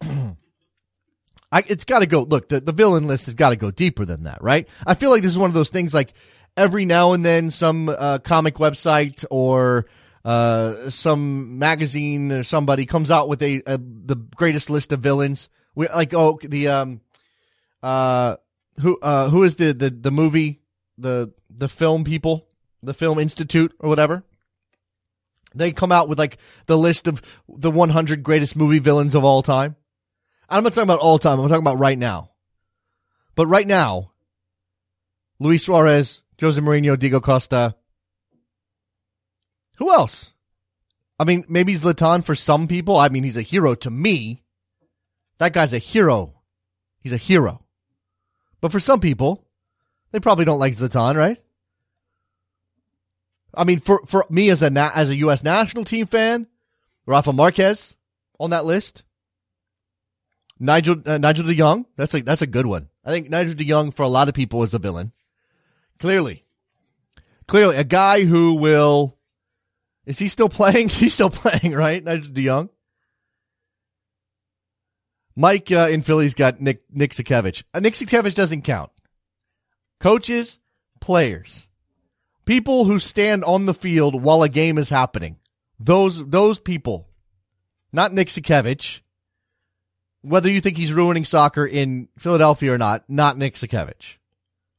I, it's got to go. Look, the, the villain list has got to go deeper than that, right? I feel like this is one of those things like every now and then some uh, comic website or uh, some magazine or somebody comes out with a, a the greatest list of villains. We like oh the um uh who uh who is the the the movie the the film people the film institute or whatever they come out with like the list of the 100 greatest movie villains of all time. I'm not talking about all time i'm talking about right now. But right now luis suarez jose Mourinho, diego costa. Who else? I mean maybe zlatan for some people. I mean he's a hero to me. That guy's a hero. He's a hero. But for some people, they probably don't like Zlatan, right? I mean, for, for me as a as a U.S. national team fan, Rafa Marquez on that list. Nigel uh, Nigel De Jong, that's a that's a good one. I think Nigel De Jong for a lot of people is a villain. Clearly, clearly a guy who will. Is he still playing? He's still playing, right? Nigel De Jong. Mike uh, in Philly's got Nick Nick Sakiewicz. Uh, Nick Sakiewicz doesn't count. Coaches, players, people who stand on the field while a game is happening. Those those people, not Nick Sakiewicz. Whether you think he's ruining soccer in Philadelphia or not, not Nick Sakiewicz.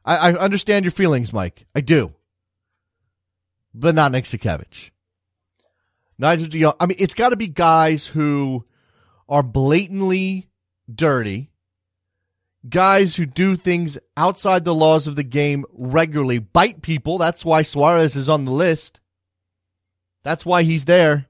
I, I understand your feelings, Mike. I do, but not Nick Sakiewicz. Nigel De Jong. I mean, it's got to be guys who are blatantly dirty, guys who do things outside the laws of the game regularly, bite people. That's why Suarez is on the list. That's why he's there.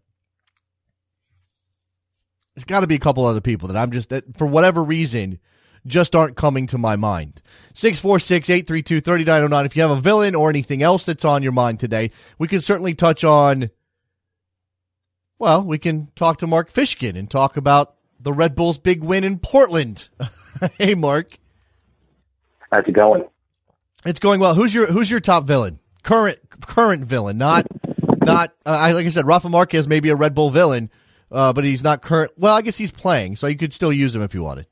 There's got to be a couple other people that I'm just, that for whatever reason, just aren't coming to my mind. 646 832 3909. If you have a villain or anything else that's on your mind today, we can certainly touch on. Well, we can talk to Mark Fishkin and talk about the Red Bulls' big win in Portland. hey, Mark. How's it going? It's going well. Who's your Who's your top villain? Current current villain, not not. Uh, I like I said, Rafa Marquez may be a Red Bull villain, uh, but he's not current. Well, I guess he's playing, so you could still use him if you wanted.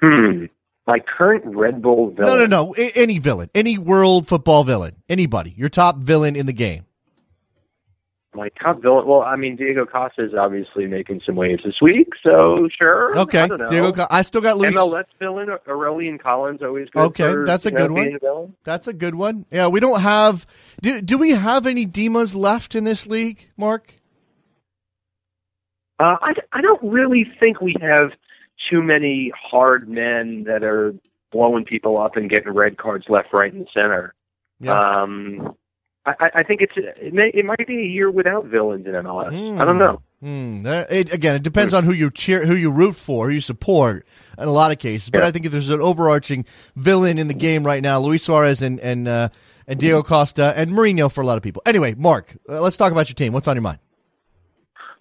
Hmm. My current Red Bull villain. No, no, no. A- any villain, any world football villain, anybody. Your top villain in the game. My top villain. Well, I mean, Diego Costa is obviously making some waves this week, so sure. Okay, I don't know. Diego. I still got Luis. MLS villain Aurelien Collins always good. Okay, for, that's a you know, good one. a. That's a good one. Yeah, we don't have. Do do we have any Dimas left in this league, Mark? Uh, I, I don't really think we have too many hard men that are blowing people up and getting red cards left, right, and center. Yeah. Um, I, I- think it's it, may, it might be a year without villains in MLS. Hmm. I don't know. Hmm. Uh, It, again, it depends on who you cheer, who you root for, who you support. In a lot of cases, but Yeah. I think if there's an overarching villain in the game right now, Luis Suarez and and uh, and Diego Costa and Mourinho for a lot of people. Anyway, Mark, uh, let's talk about your team. What's on your mind?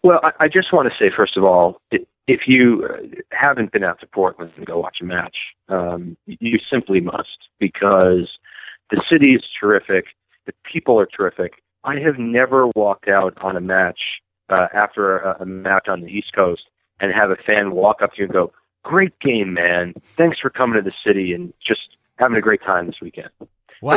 Well, I, I just want to say first of all, if you uh, haven't been out to Portland and go watch a match, um, you simply must because the city is terrific. The people are terrific. I have never walked out on a match uh, after a, a match on the East Coast and have a fan walk up to you and go, "Great game, man! Thanks for coming to the city and just having a great time this weekend." But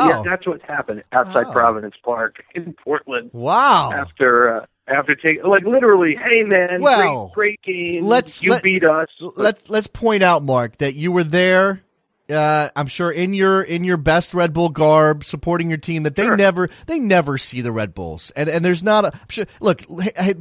yeah, Wow, that's what's happened outside Wow. Providence Park in Portland wow. after uh, after taking like literally, hey man, Well, great, great game. let's- you let- beat us. let's let's point out, Mark, that you were there. Uh, I'm sure in your in your best Red Bull garb, supporting your team. That they Sure. never they never see the Red Bulls, and and there's not a I'm sure. Look,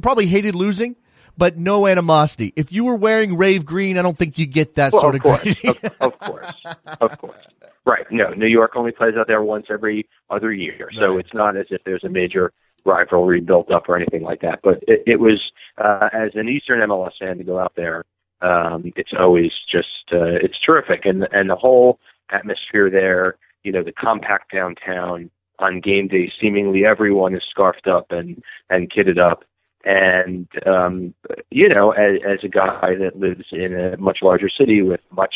probably hated losing, but no animosity. If you were wearing rave green, I don't think you get that well, sort of of, course, of, of course, of course. Right? No, New York only plays out there once every other year, so Right. it's not as if there's a major rivalry built up or anything like that. But it, it was uh, as an Eastern MLS fan to go out there. Um, it's always just uh, it's terrific, and and the whole atmosphere there. You know, the compact downtown on game day. Seemingly everyone is scarfed up and and kitted up. And um, you know, as, as a guy that lives in a much larger city with much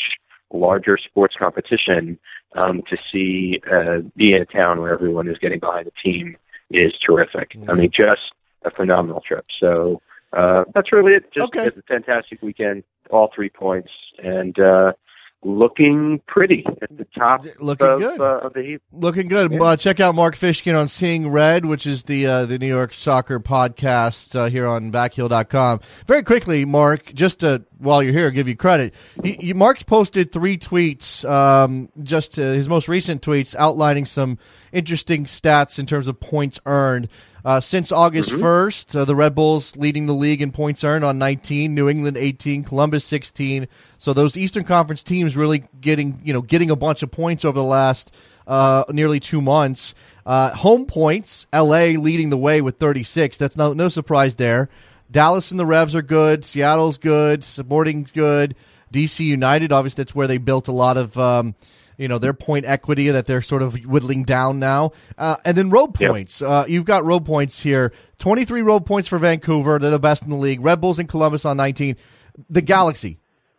larger sports competition, um, to see uh, be in a town where everyone is getting behind the team is terrific. I mean, just a phenomenal trip. So uh, that's really it. Just Okay. a fantastic weekend, all three points, and uh, looking pretty at the top Looking of, good. Uh, of the heap. Looking good. Uh, check out Mark Fishkin on Seeing Red, which is the uh, the New York Soccer podcast uh, here on backheel.com. Very quickly, Mark, just to, while you're here, give you credit. He, he, Mark's posted three tweets, um, just uh, his most recent tweets, outlining some interesting stats in terms of points earned. Uh, since August 1st, uh, the Red Bulls leading the league in points earned on 19, New England 18, Columbus 16. So those Eastern Conference teams really getting, you know, getting a bunch of points over the last uh, nearly two months. Uh, home points, LA leading the way with 36. That's no, no surprise there. Dallas and the Revs are good. Seattle's good. Sporting's good. DC United, obviously, that's where they built a lot of, um, you know, their point equity that they're sort of whittling down now. Uh, and then road Yep. points. Uh, you've got road points here. 23 road points for Vancouver. They're the best in the league. Red Bulls and Columbus on 19. The Galaxy,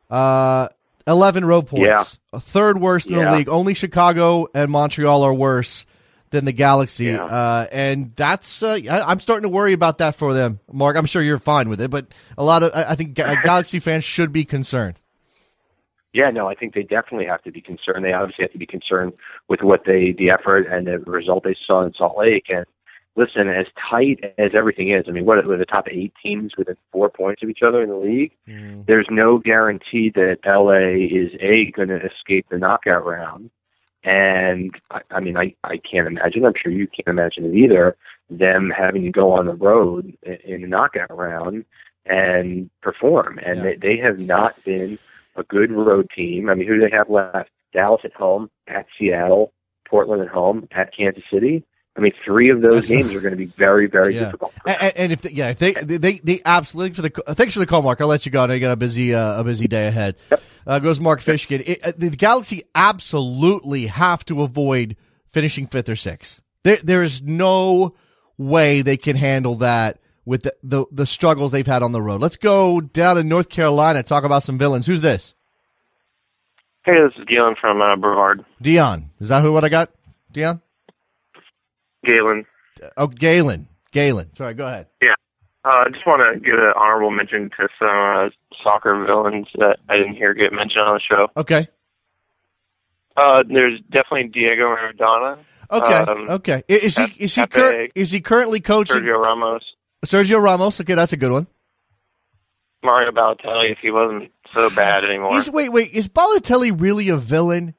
uh, 11 road points. Yeah. A third worst in the league. Only Chicago and Montreal are worse than the Galaxy. Yeah. Uh, and that's, uh, I, I'm starting to worry about that for them. Mark, I'm sure you're fine with it, but a lot of, I I think Ga- Galaxy fans should be concerned. Yeah, no, I think they definitely have to be concerned. They obviously have to be concerned with what they, the effort and the result they saw in Salt Lake. And listen, as tight as everything is, I mean, what are the top eight teams within four points of each other in the league? Mm-hmm. There's no guarantee that LA is a going to escape the knockout round. And I, I mean, I, I can't imagine. I'm sure you can't imagine it either. Them having to go on the road in, in the knockout round and perform, and Yeah. they, they have not been a good road team. I mean, who do they have left? Dallas at home, at Seattle, Portland at home, at Kansas City. I mean, three of those That's- games are going to be very, very Yeah. difficult. And, and if they, yeah, if they, they they absolutely for the thanks for the call, Mark. I'll let you go. I know you got a busy uh, a busy day ahead. Uh, goes Mark Fishkin. It, uh, the Galaxy absolutely have to avoid finishing fifth or sixth. There there is no way they can handle that with the, the the struggles they've had on the road. Let's go down to North Carolina. Talk about some villains. Who's this? Hey, this is Galen from uh, Brevard. Dion. Is that who? What I got? Dion. Galen. Oh, Galen. Galen. Sorry. Go ahead. Yeah. Uh, I just want to give an honorable mention to some uh, soccer villains that I didn't hear get mentioned on the show. Okay. Uh, there's definitely Diego Maradona, Okay. Um, okay. Is he is he cur- is he currently coaching? Sergio Ramos. Sergio Ramos. Okay, that's a good one. Mario Balotelli if he wasn't so bad anymore. Is, wait, wait. Is Balotelli really a villain?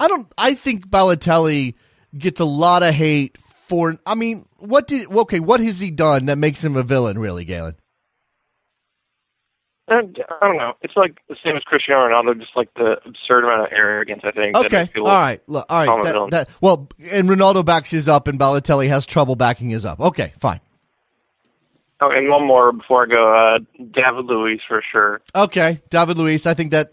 I don't. I think Balotelli gets a lot of hate for. I mean, what did? Okay, what has he done that makes him a villain? Really, Galen? And, I don't know. It's like the same as Cristiano Ronaldo, just like the absurd amount of arrogance. I think. Okay, all right, look, all right. That, that, well, and Ronaldo backs his up, and Balotelli has trouble backing his up. Okay, fine. Oh, and one more before I go. Uh, David Luiz for sure. Okay, David Luiz. I think that,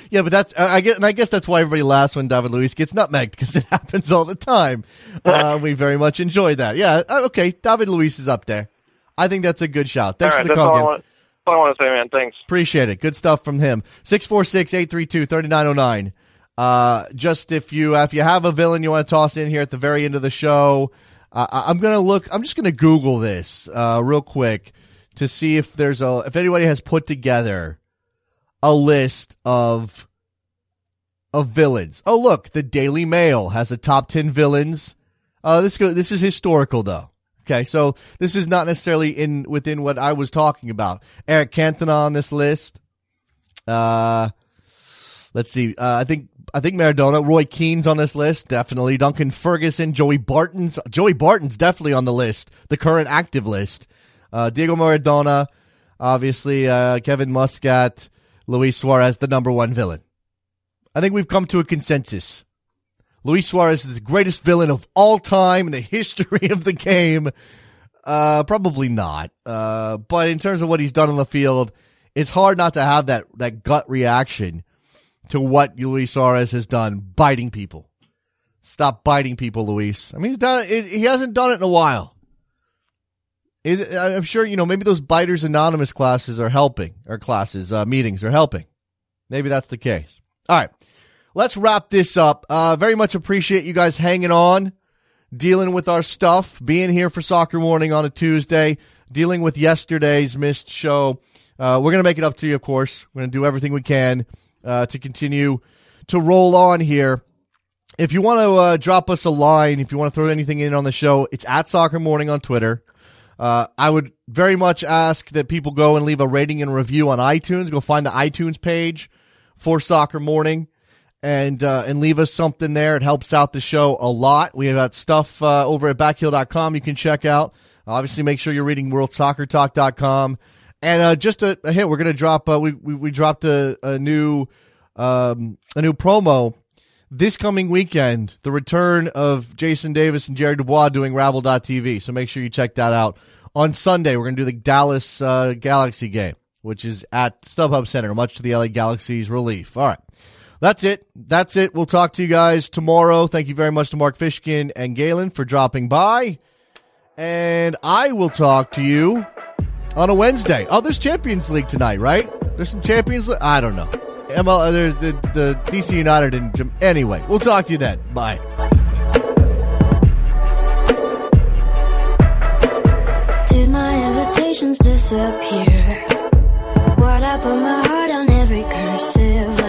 yeah, but that's I guess, and I guess that's why everybody laughs when David Luiz gets nutmegged because it happens all the time. Uh, we very much enjoy that. Yeah, uh, okay, David Luiz is up there. I think that's a good shout. Thanks right, for the that's call, all I, want, I want to say, man. Thanks. Appreciate it. Good stuff from him. 646-832-3909. Uh, just if you if you have a villain you want to toss in here at the very end of the show, I'm gonna look. I'm just gonna Google this uh, real quick to see if there's a if anybody has put together a list of of villains. Oh, look, the Daily Mail has a top ten villains. Uh, this go, this is historical though. Okay, so this is not necessarily in within what I was talking about. Eric Cantona on this list. Uh, let's see. Uh, I think I think Maradona, Roy Keane's on this list, definitely. Duncan Ferguson, Joey Barton's Joey Barton's definitely on the list, the current active list. Uh, Diego Maradona, obviously. Uh, Kevin Muscat, Luis Suarez, the number one villain. I think we've come to a consensus. Luis Suarez is the greatest villain of all time in the history of the game. Uh, probably not. Uh, but in terms of what he's done on the field, it's hard not to have that, that gut reaction to what Luis Suarez has done, biting people. Stop biting people, Luis. I mean, he's done. He hasn't done it in a while. I'm sure you know. Maybe those Biters Anonymous classes are helping, or classes, uh, meetings are helping. Maybe that's the case. All right, let's wrap this up. Uh, very much appreciate you guys hanging on, dealing with our stuff, being here for soccer morning on a Tuesday, dealing with yesterday's missed show. Uh, we're gonna make it up to you, of course. We're gonna do everything we can uh, to continue to roll on here. If you want to uh, drop us a line, if you want to throw anything in on the show, it's at Soccer Morning on Twitter. Uh, I would very much ask that people go and leave a rating and review on iTunes. Go find the iTunes page for Soccer Morning and uh, and leave us something there. It helps out the show a lot. We have got stuff uh, over at backheel.com you can check out. Obviously, make sure you're reading worldsoccertalk.com. And uh, just a, a hint, we're to drop. Uh, we, we we dropped a, a new um, a new promo this coming weekend, the return of Jason Davis and Jared Dubois doing Rabble.tv. So make sure you check that out. On Sunday, we're to do the Dallas uh, Galaxy game, which is at StubHub Center, much to the LA Galaxy's relief. All right. That's it. That's it. We'll talk to you guys tomorrow. Thank you very much to Mark Fishkin and Galen for dropping by. And I will talk to you on a Wednesday. Oh, there's Champions League tonight, right? There's some Champions League. I don't know. ML, uh, there's the, the DC United and anyway. We'll talk to you then. Bye. Did my invitations disappear? What I put my heart on every cursive